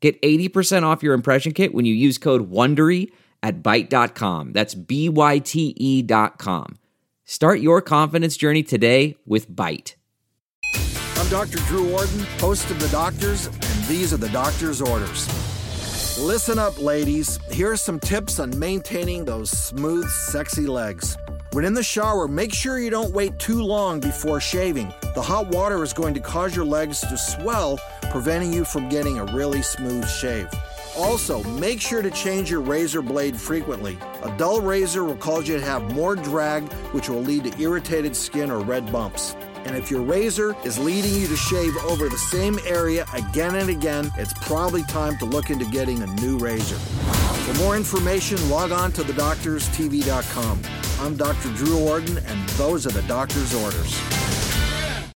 Get 80% off your impression kit when you use code WONDERY at Byte.com. That's B-Y-T-E dot com. Start your confidence journey today with Byte. I'm Dr. Drew Ordon, host of The Doctors, and these are the doctor's orders. Listen up, ladies. Here are some tips on maintaining those smooth, sexy legs. When in the shower, make sure you don't wait too long before shaving. The hot water is going to cause your legs to swell, preventing you from getting a really smooth shave. Also, make sure to change your razor blade frequently. A dull razor will cause you to have more drag, which will lead to irritated skin or red bumps. And if your razor is leading you to shave over the same area again and again, it's probably time to look into getting a new razor. For more information, log on to thedoctorstv.com. I'm Dr. Drew Ordon, and those are the doctor's orders.